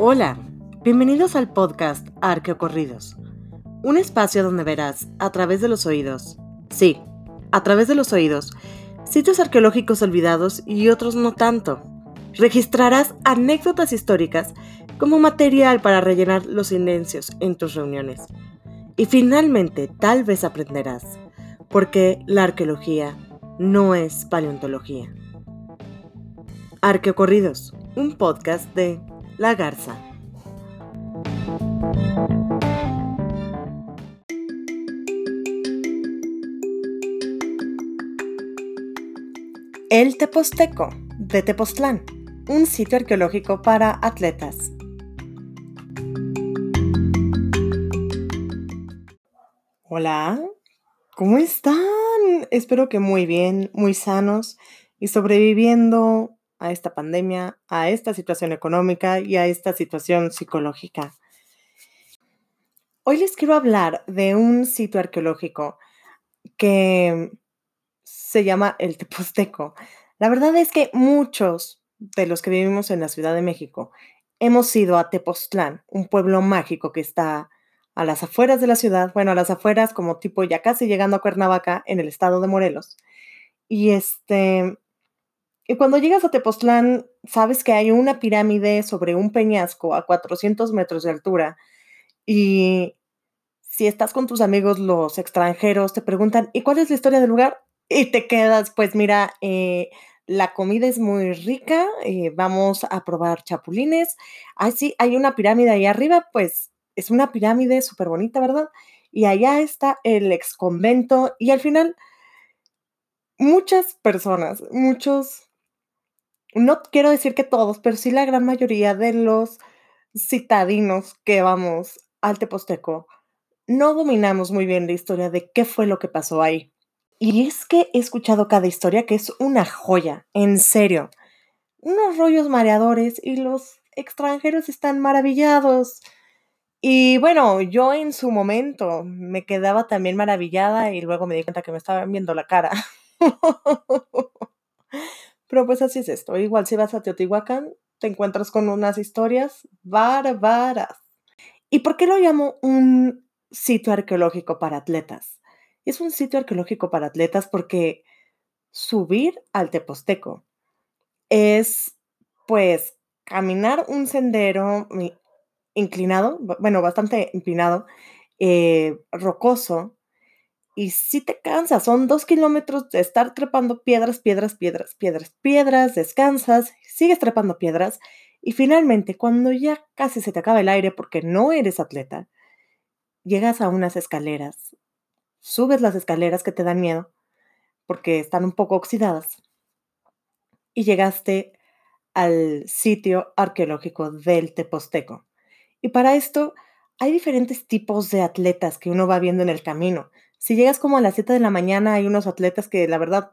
Hola, bienvenidos al podcast Arqueocorridos, un espacio donde verás, a través de los oídos, sí, a través de los oídos, sitios arqueológicos olvidados y otros no tanto. Registrarás anécdotas históricas como material para rellenar los silencios en tus reuniones. Y finalmente, tal vez aprenderás, porque la arqueología no es paleontología. Arqueocorridos, un podcast de La Garza. El Teposteco, de Tepoztlán, un sitio arqueológico para atletas. Hola, ¿cómo están? Espero que muy bien, muy sanos y sobreviviendo a esta pandemia, a esta situación económica y a esta situación psicológica. Hoy les quiero hablar de un sitio arqueológico que se llama el Teposteco. La verdad es que muchos de los que vivimos en la Ciudad de México hemos ido a Tepoztlán, un pueblo mágico que está a las afueras de la ciudad, bueno, a las afueras como tipo ya casi llegando a Cuernavaca en el estado de Morelos. Y este, cuando llegas a Tepoztlán, sabes que hay una pirámide sobre un peñasco a 400 metros de altura. Y si estás con tus amigos los extranjeros, te preguntan, ¿y cuál es la historia del lugar? Y te quedas, pues mira, eh, la comida es muy rica, eh, vamos a probar chapulines. Ah, sí, hay una pirámide ahí arriba, pues es una pirámide súper bonita, ¿verdad? Y allá está el ex convento y al final muchas personas, muchos, no quiero decir que todos, pero sí la gran mayoría de los citadinos que vamos al Teposteco, no dominamos muy bien la historia de qué fue lo que pasó ahí. Y es que he escuchado cada historia que es una joya, en serio. Unos rollos mareadores y los extranjeros están maravillados. Y bueno, yo en su momento me quedaba también maravillada y luego me di cuenta que me estaban viendo la cara. Pero pues así es esto. Igual si vas a Teotihuacán, te encuentras con unas historias bárbaras. ¿Y por qué lo llamo un sitio arqueológico para atletas? Es un sitio arqueológico para atletas porque subir al Teposteco es pues caminar un sendero inclinado, bueno, bastante inclinado, eh, rocoso, y si te cansas, son dos kilómetros de estar trepando piedras, piedras, piedras, piedras, piedras, descansas, sigues trepando piedras, y finalmente, cuando ya casi se te acaba el aire porque no eres atleta, llegas a unas escaleras, subes las escaleras que te dan miedo porque están un poco oxidadas, y llegaste al sitio arqueológico del Teposteco. Y para esto hay diferentes tipos de atletas que uno va viendo en el camino. Si llegas como a las 7 de la mañana, hay unos atletas que la verdad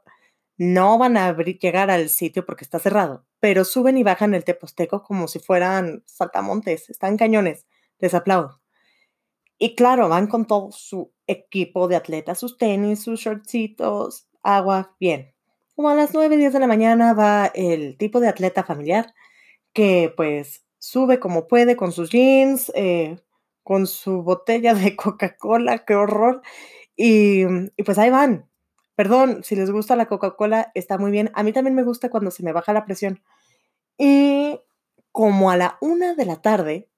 no van a llegar al sitio porque está cerrado, pero suben y bajan el teposteco como si fueran saltamontes, están cañones, les aplaudo. Y claro, van con todo su equipo de atletas, sus tenis, sus shortcitos, agua, bien. Como a las 9, 10 de la mañana va el tipo de atleta familiar que pues sube como puede con sus jeans, eh, con su botella de Coca-Cola, qué horror. Y, pues ahí van. Perdón, si les gusta la Coca-Cola, está muy bien. A mí también me gusta cuando se me baja la presión. Y como a la una de la tarde,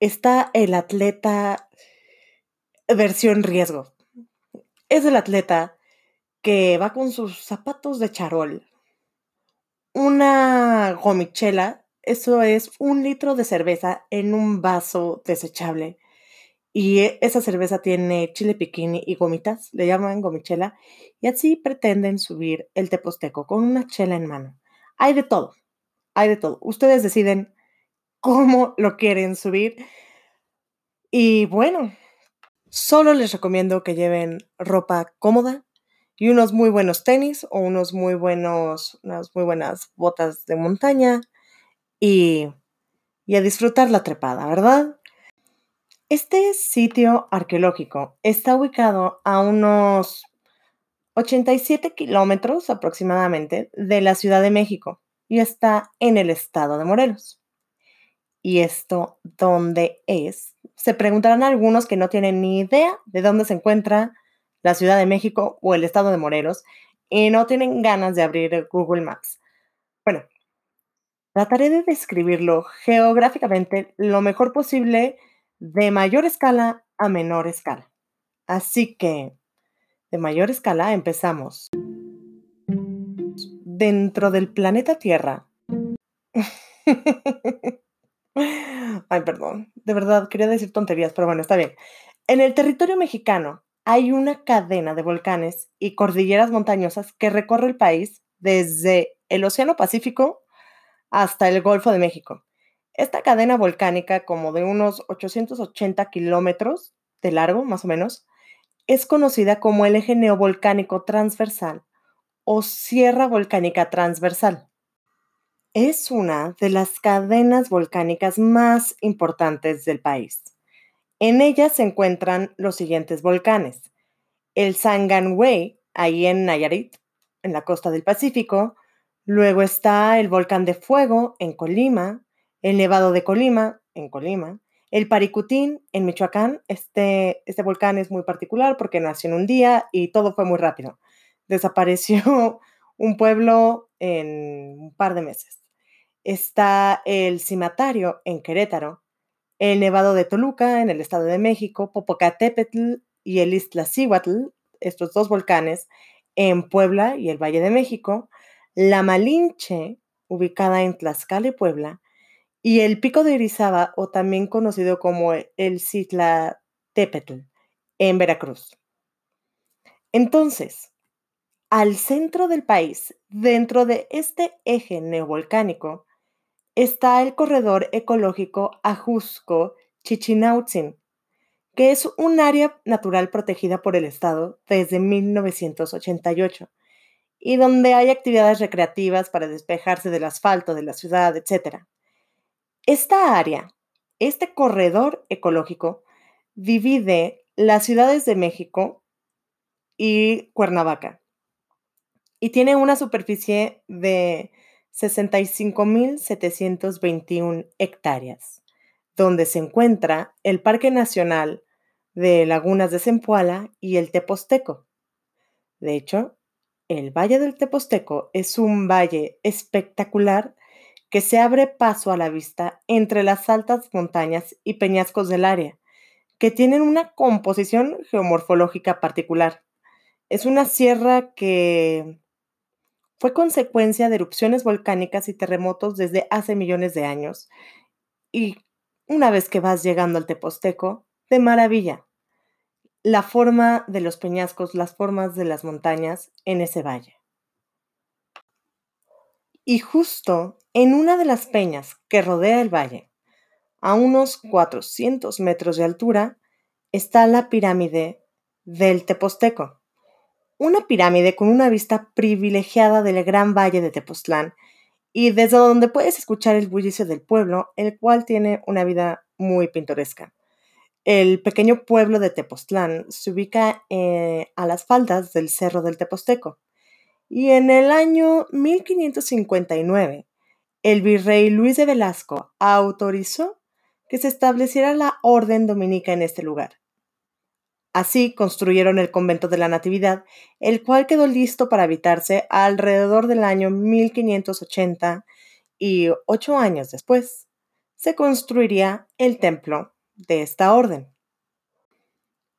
está el atleta versión riesgo. Es el atleta que va con sus zapatos de charol, una gomichela eso es un litro de cerveza en un vaso desechable. Y e, esa cerveza tiene chile piquini y gomitas, le llaman gomichela, y así pretenden subir el teposteco con una chela en mano. Hay de todo, hay de todo. Ustedes deciden cómo lo quieren subir. Y bueno, solo les recomiendo que lleven ropa cómoda y unos muy buenos tenis o unos muy buenos, unas muy buenas botas de montaña y, a disfrutar la trepada, ¿verdad? Este sitio arqueológico está ubicado a unos 87 kilómetros aproximadamente de la Ciudad de México y está en el estado de Morelos. ¿y esto dónde es? Se preguntarán algunos que no tienen ni idea de dónde se encuentra la Ciudad de México o el estado de Morelos y no tienen ganas de abrir Google Maps. Bueno, trataré de describirlo geográficamente lo mejor posible de mayor escala a menor escala. Así que, de mayor escala, empezamos. Dentro del planeta Tierra. Ay, perdón. De verdad, quería decir tonterías, pero bueno, está bien. En el territorio mexicano hay una cadena de volcanes y cordilleras montañosas que recorre el país desde el Océano Pacífico hasta el Golfo de México. Esta cadena volcánica, como de unos 880 kilómetros de largo, más o menos, es conocida como el eje neovolcánico transversal o sierra volcánica transversal. Es una de las cadenas volcánicas más importantes del país. En ella se encuentran los siguientes volcanes. El Sanganwei, ahí en Nayarit, en la costa del Pacífico. Luego está el volcán de Fuego, en Colima. El Nevado de Colima, en Colima. El Paricutín, en Michoacán. Este, este volcán es muy particular porque nació en un día y todo fue muy rápido. Desapareció un pueblo en un par de meses. Está el Cimatario, en Querétaro el Nevado de Toluca en el Estado de México, Popocatépetl y el Iztaccíhuatl, estos dos volcanes, en Puebla y el Valle de México, la Malinche, ubicada en Tlaxcala y Puebla, y el Pico de Irizaba, o también conocido como el Citlatépetl, en Veracruz. Entonces, al centro del país, dentro de este eje neovolcánico, está el corredor ecológico Ajusco-Chichinautzin, que es un área natural protegida por el Estado desde 1988 y donde hay actividades recreativas para despejarse del asfalto de la ciudad, etc. Esta área, este corredor ecológico, divide las ciudades de México y Cuernavaca y tiene una superficie de 65.721 hectáreas, donde se encuentra el Parque Nacional de Lagunas de Zempoala y el Teposteco. De hecho, el Valle del Teposteco es un valle espectacular que se abre paso a la vista entre las altas montañas y peñascos del área, que tienen una composición geomorfológica particular. Es una sierra que fue consecuencia de erupciones volcánicas y terremotos desde hace millones de años. Y una vez que vas llegando al Teposteco, de maravilla. La forma de los peñascos, las formas de las montañas en ese valle. Y justo en una de las peñas que rodea el valle, a unos 400 metros de altura, está la pirámide del Teposteco una pirámide con una vista privilegiada del gran valle de Tepoztlán y desde donde puedes escuchar el bullicio del pueblo, el cual tiene una vida muy pintoresca. El pequeño pueblo de Tepoztlán se ubica eh, a las faldas del Cerro del Teposteco y en el año 1559 el virrey Luis de Velasco autorizó que se estableciera la orden dominica en este lugar. Así construyeron el convento de la Natividad, el cual quedó listo para habitarse alrededor del año 1580 y ocho años después se construiría el templo de esta orden.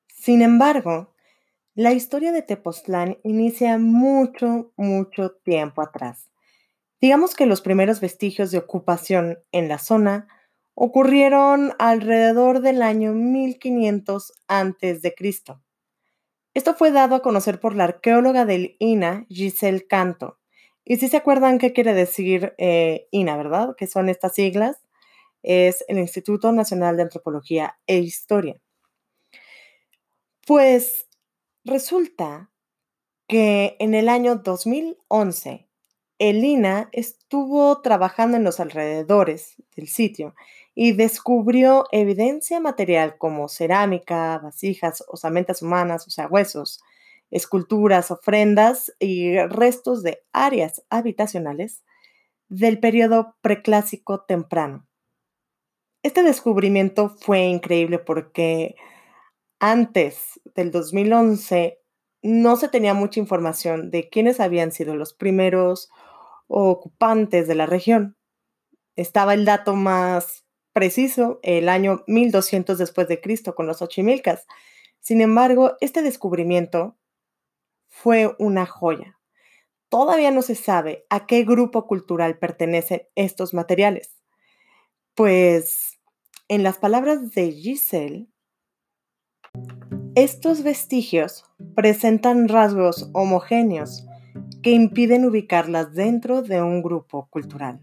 Sin embargo, la historia de Tepoztlán inicia mucho, mucho tiempo atrás. Digamos que los primeros vestigios de ocupación en la zona ocurrieron alrededor del año 1500 a.C. Esto fue dado a conocer por la arqueóloga del INA, Giselle Canto. Y si se acuerdan qué quiere decir eh, INA, ¿verdad? Que son estas siglas. Es el Instituto Nacional de Antropología e Historia. Pues resulta que en el año 2011, el INA estuvo trabajando en los alrededores del sitio y descubrió evidencia material como cerámica, vasijas, osamentas humanas, o sea, huesos, esculturas, ofrendas y restos de áreas habitacionales del periodo preclásico temprano. Este descubrimiento fue increíble porque antes del 2011 no se tenía mucha información de quiénes habían sido los primeros ocupantes de la región. Estaba el dato más preciso, el año 1200 después de Cristo con los Ochimilcas. Sin embargo, este descubrimiento fue una joya. Todavía no se sabe a qué grupo cultural pertenecen estos materiales. Pues, en las palabras de Giselle, estos vestigios presentan rasgos homogéneos que impiden ubicarlas dentro de un grupo cultural.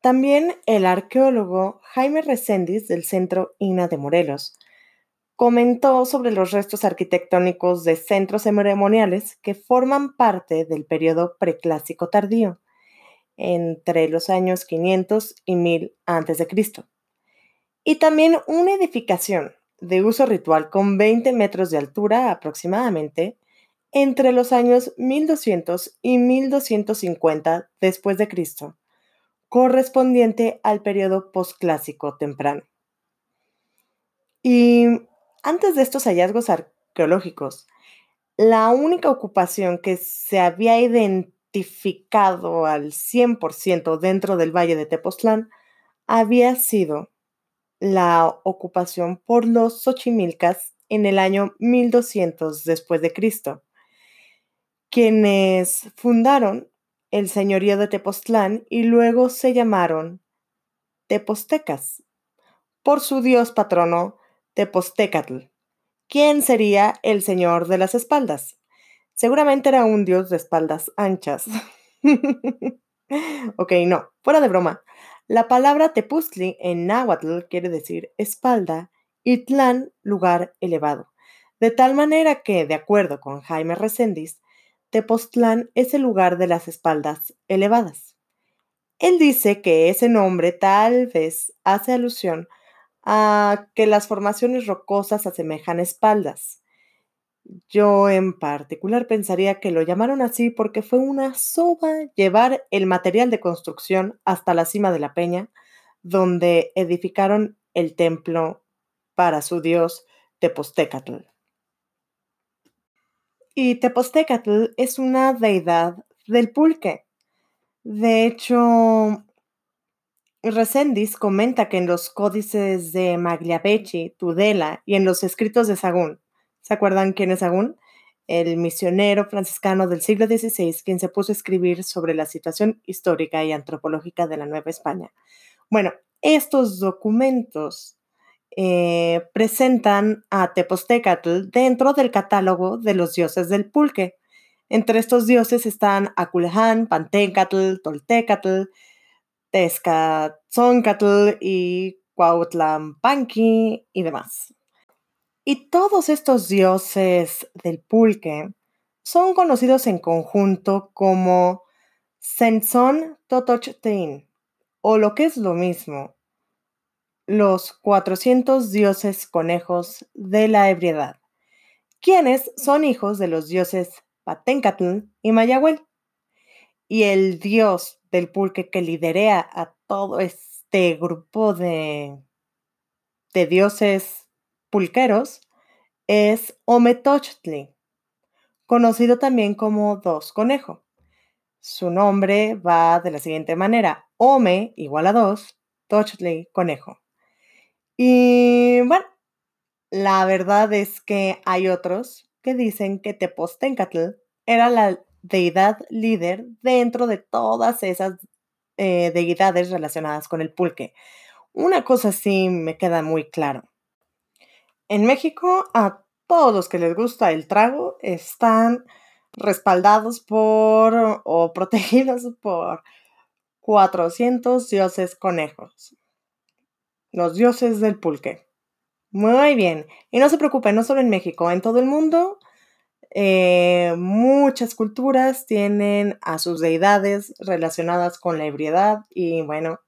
También el arqueólogo Jaime Reséndiz del Centro INA de Morelos comentó sobre los restos arquitectónicos de centros ceremoniales que forman parte del periodo preclásico tardío, entre los años 500 y 1000 a.C. Y también una edificación de uso ritual con 20 metros de altura aproximadamente entre los años 1200 y 1250 después de Cristo correspondiente al periodo posclásico temprano. Y antes de estos hallazgos arqueológicos, la única ocupación que se había identificado al 100% dentro del valle de Tepoztlán había sido la ocupación por los Xochimilcas en el año 1200 después de Cristo, quienes fundaron el señorío de Tepoztlán y luego se llamaron Tepostecas por su dios patrono Tepostecatl, quien sería el señor de las espaldas. Seguramente era un dios de espaldas anchas. ok, no, fuera de broma. La palabra tepuztli en náhuatl quiere decir espalda y tlán lugar elevado. De tal manera que, de acuerdo con Jaime Reséndiz, Tepoztlán es el lugar de las espaldas elevadas. Él dice que ese nombre tal vez hace alusión a que las formaciones rocosas asemejan espaldas. Yo en particular pensaría que lo llamaron así porque fue una soba llevar el material de construcción hasta la cima de la peña, donde edificaron el templo para su dios Tepostecatl. Y Tepostecatl es una deidad del pulque. De hecho, Resendiz comenta que en los códices de Magliabechi, Tudela y en los escritos de Sagún, ¿se acuerdan quién es Sagún? El misionero franciscano del siglo XVI, quien se puso a escribir sobre la situación histórica y antropológica de la Nueva España. Bueno, estos documentos eh, presentan a Tepostecatl dentro del catálogo de los dioses del pulque. Entre estos dioses están Aculeján, Pantecatl, Toltecatl, Tezcatzoncatl y Cuautlampanqui y demás. Y todos estos dioses del pulque son conocidos en conjunto como Senzon Totochtitlan, o lo que es lo mismo, los 400 dioses conejos de la ebriedad, quienes son hijos de los dioses Patencatl y Mayahuel. Y el dios del pulque que liderea a todo este grupo de, de dioses pulqueros es Ometochtli, conocido también como dos conejo. Su nombre va de la siguiente manera: Ome igual a dos, Tochtli conejo. Y bueno, la verdad es que hay otros que dicen que Tepostencatl era la deidad líder dentro de todas esas eh, deidades relacionadas con el pulque. Una cosa sí me queda muy claro. En México, a todos los que les gusta el trago están respaldados por o protegidos por 400 dioses conejos los dioses del pulque. Muy bien. Y no se preocupen, no solo en México, en todo el mundo, eh, muchas culturas tienen a sus deidades relacionadas con la ebriedad y bueno,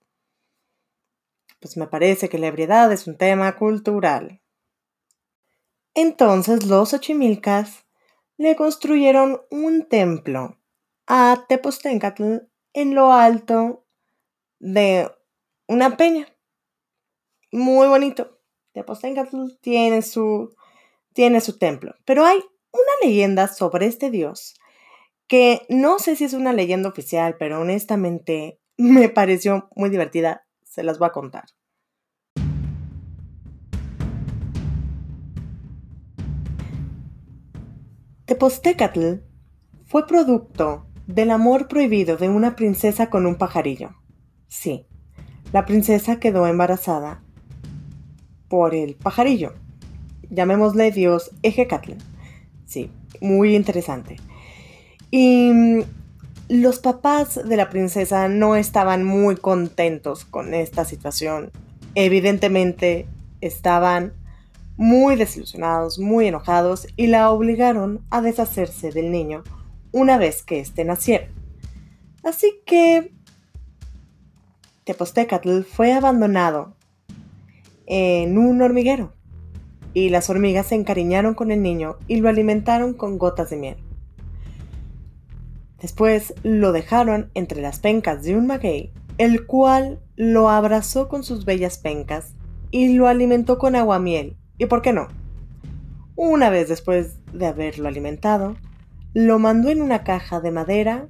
pues me parece que la ebriedad es un tema cultural. Entonces los Ochimilcas le construyeron un templo a Tepoztencatl en lo alto de una peña. Muy bonito. Tepostencatl tiene su, tiene su templo. Pero hay una leyenda sobre este dios que no sé si es una leyenda oficial, pero honestamente me pareció muy divertida. Se las voy a contar. Tepostecatl fue producto del amor prohibido de una princesa con un pajarillo. Sí, la princesa quedó embarazada por el pajarillo. Llamémosle Dios Ejecatl. Sí, muy interesante. Y mm, los papás de la princesa no estaban muy contentos con esta situación. Evidentemente estaban muy desilusionados, muy enojados y la obligaron a deshacerse del niño una vez que éste naciera. Así que Tepostecatl fue abandonado en un hormiguero y las hormigas se encariñaron con el niño y lo alimentaron con gotas de miel. Después lo dejaron entre las pencas de un maguey, el cual lo abrazó con sus bellas pencas y lo alimentó con agua miel. ¿Y por qué no? Una vez después de haberlo alimentado, lo mandó en una caja de madera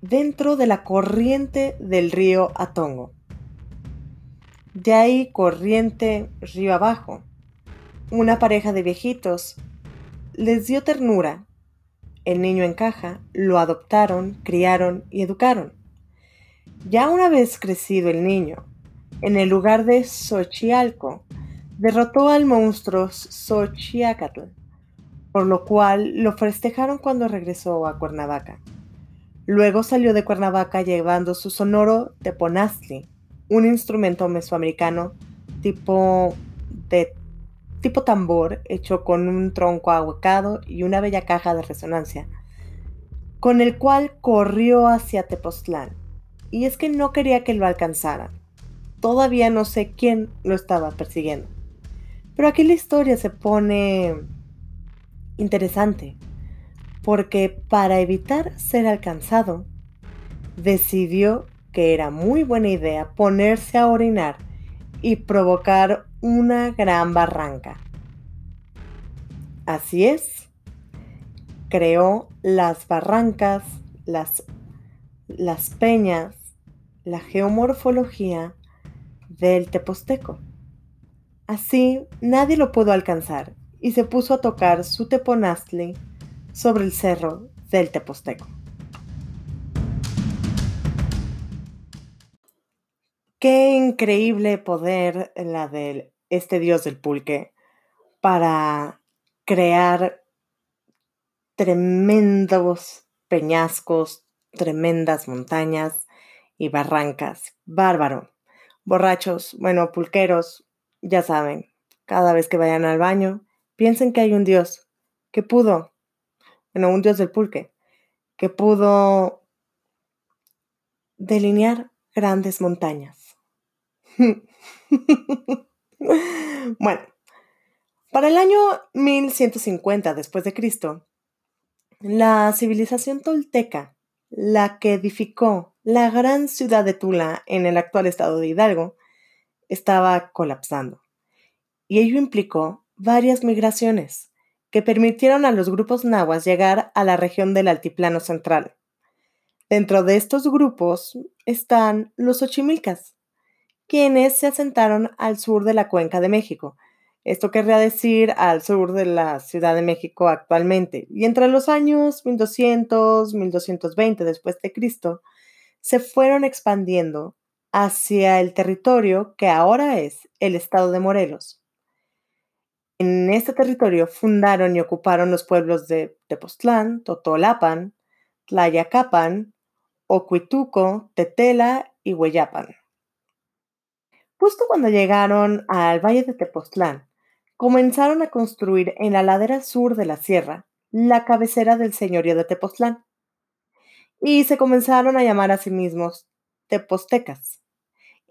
dentro de la corriente del río Atongo. De ahí corriente río abajo. Una pareja de viejitos les dio ternura. El niño en caja lo adoptaron, criaron y educaron. Ya una vez crecido el niño, en el lugar de Xochialco, derrotó al monstruo Xochiacatl por lo cual lo festejaron cuando regresó a Cuernavaca. Luego salió de Cuernavaca llevando su sonoro teponazli, un instrumento mesoamericano tipo de tipo tambor hecho con un tronco ahuecado y una bella caja de resonancia, con el cual corrió hacia Tepoztlán. Y es que no quería que lo alcanzaran. Todavía no sé quién lo estaba persiguiendo. Pero aquí la historia se pone interesante, porque para evitar ser alcanzado, decidió que era muy buena idea ponerse a orinar y provocar una gran barranca. Así es, creó las barrancas, las, las peñas, la geomorfología del Teposteco. Así nadie lo pudo alcanzar y se puso a tocar su teponazli sobre el cerro del Teposteco. Qué increíble poder la de este dios del pulque para crear tremendos peñascos, tremendas montañas y barrancas. Bárbaro. Borrachos, bueno, pulqueros, ya saben, cada vez que vayan al baño, Piensen que hay un Dios que pudo, bueno, un Dios del pulque, que pudo delinear grandes montañas. bueno, para el año 1150 después de Cristo, la civilización tolteca, la que edificó la gran ciudad de Tula en el actual estado de Hidalgo, estaba colapsando. Y ello implicó varias migraciones que permitieron a los grupos nahuas llegar a la región del Altiplano Central. Dentro de estos grupos están los ochimilcas, quienes se asentaron al sur de la cuenca de México. Esto querría decir al sur de la Ciudad de México actualmente. Y entre los años 1200, 1220 después de Cristo, se fueron expandiendo hacia el territorio que ahora es el estado de Morelos. En este territorio fundaron y ocuparon los pueblos de Tepoztlán, Totolapan, Tlayacapan, Ocuituco, Tetela y Hueyapan. Justo cuando llegaron al valle de Tepoztlán, comenzaron a construir en la ladera sur de la sierra la cabecera del señorío de Tepoztlán y se comenzaron a llamar a sí mismos tepostecas.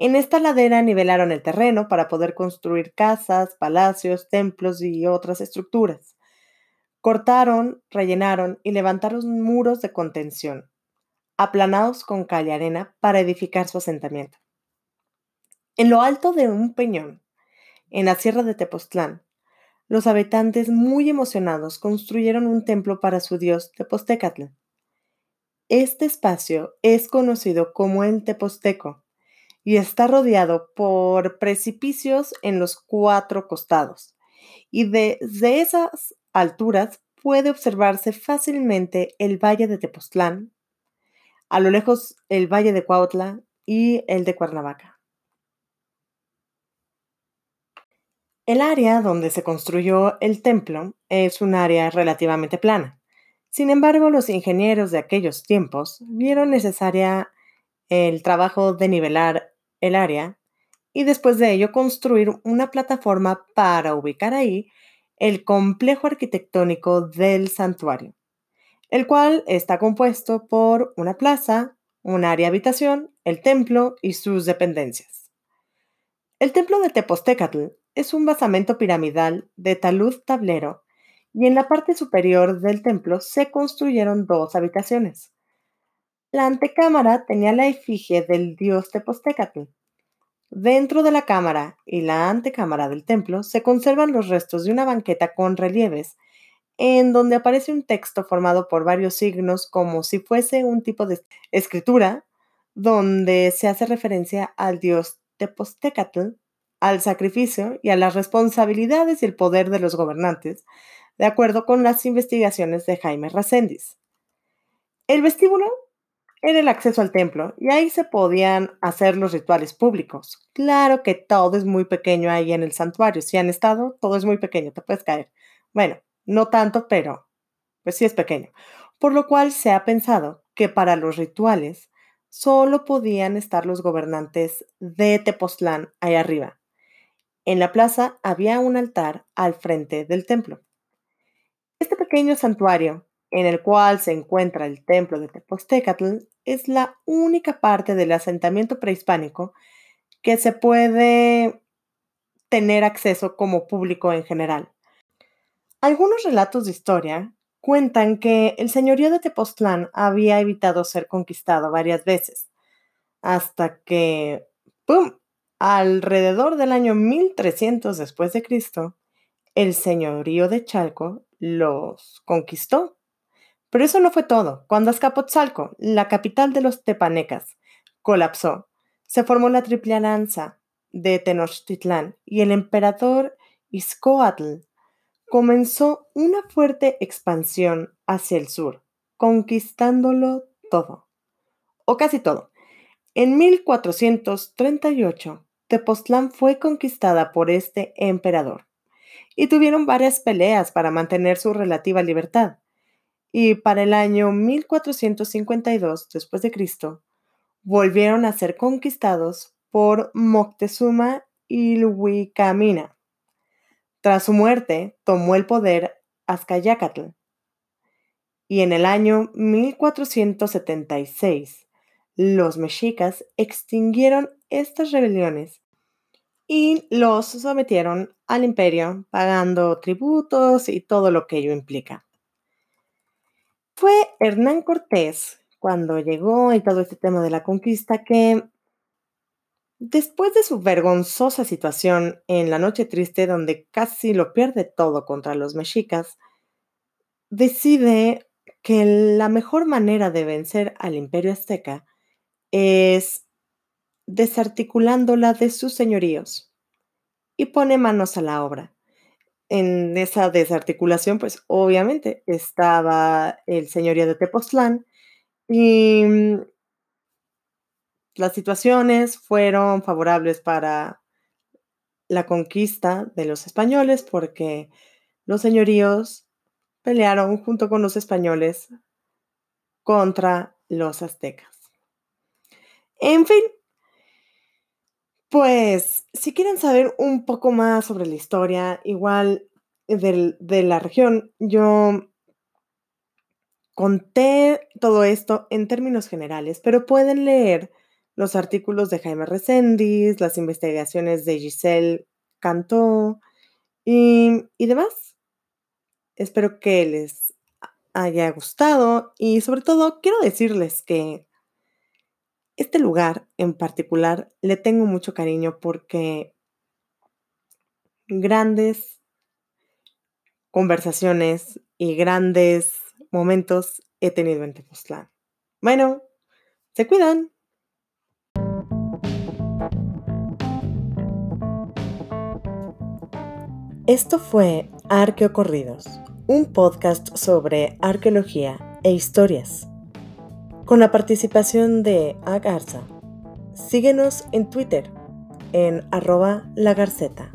En esta ladera nivelaron el terreno para poder construir casas, palacios, templos y otras estructuras. Cortaron, rellenaron y levantaron muros de contención. aplanados con cal y arena para edificar su asentamiento. En lo alto de un peñón, en la sierra de Tepoztlán, los habitantes muy emocionados construyeron un templo para su dios Tepoztecatl. Este espacio es conocido como el Tepozteco y está rodeado por precipicios en los cuatro costados. Y desde esas alturas puede observarse fácilmente el valle de Tepoztlán, a lo lejos el valle de Cuautla y el de Cuernavaca. El área donde se construyó el templo es un área relativamente plana. Sin embargo, los ingenieros de aquellos tiempos vieron necesaria el trabajo de nivelar el área y después de ello construir una plataforma para ubicar ahí el complejo arquitectónico del santuario, el cual está compuesto por una plaza, un área habitación, el templo y sus dependencias. El templo de Tepostecatl es un basamento piramidal de talud tablero y en la parte superior del templo se construyeron dos habitaciones. La antecámara tenía la efigie del dios Tepostecatl Dentro de la cámara y la antecámara del templo se conservan los restos de una banqueta con relieves, en donde aparece un texto formado por varios signos como si fuese un tipo de escritura, donde se hace referencia al dios Tepostecatl, al sacrificio y a las responsabilidades y el poder de los gobernantes, de acuerdo con las investigaciones de Jaime Rasendis. El vestíbulo era el acceso al templo y ahí se podían hacer los rituales públicos. Claro que todo es muy pequeño ahí en el santuario. Si han estado, todo es muy pequeño, te puedes caer. Bueno, no tanto, pero pues sí es pequeño. Por lo cual se ha pensado que para los rituales solo podían estar los gobernantes de Tepoztlán ahí arriba. En la plaza había un altar al frente del templo. Este pequeño santuario en el cual se encuentra el templo de Tepoztecatl, es la única parte del asentamiento prehispánico que se puede tener acceso como público en general. Algunos relatos de historia cuentan que el señorío de Tepoztlán había evitado ser conquistado varias veces, hasta que, alrededor del año 1300 después de Cristo, el señorío de Chalco los conquistó pero eso no fue todo. Cuando Azcapotzalco, la capital de los tepanecas, colapsó, se formó la Triple Alianza de Tenochtitlán y el emperador Izcoatl comenzó una fuerte expansión hacia el sur, conquistándolo todo, o casi todo. En 1438, Tepoztlán fue conquistada por este emperador y tuvieron varias peleas para mantener su relativa libertad y para el año 1452 después de Cristo volvieron a ser conquistados por Moctezuma y Luicamina. Tras su muerte, tomó el poder Azcayacatl. Y en el año 1476, los mexicas extinguieron estas rebeliones y los sometieron al imperio, pagando tributos y todo lo que ello implica. Fue Hernán Cortés, cuando llegó y todo este tema de la conquista, que después de su vergonzosa situación en la Noche Triste, donde casi lo pierde todo contra los mexicas, decide que la mejor manera de vencer al imperio azteca es desarticulándola de sus señoríos y pone manos a la obra en esa desarticulación, pues obviamente estaba el señorío de Tepoztlán y mm, las situaciones fueron favorables para la conquista de los españoles porque los señoríos pelearon junto con los españoles contra los aztecas. En fin, pues, si quieren saber un poco más sobre la historia, igual de la región, yo conté todo esto en términos generales, pero pueden leer los artículos de Jaime Recendis, las investigaciones de Giselle Cantó y demás. Espero que les haya gustado y sobre todo quiero decirles que Este lugar en particular le tengo mucho cariño porque grandes conversaciones y grandes momentos he tenido en Tepoztlán. Bueno, se cuidan. Esto fue Arqueocorridos, un podcast sobre arqueología e historias, con la participación de Agarza. Síguenos en Twitter en arroba lagarceta.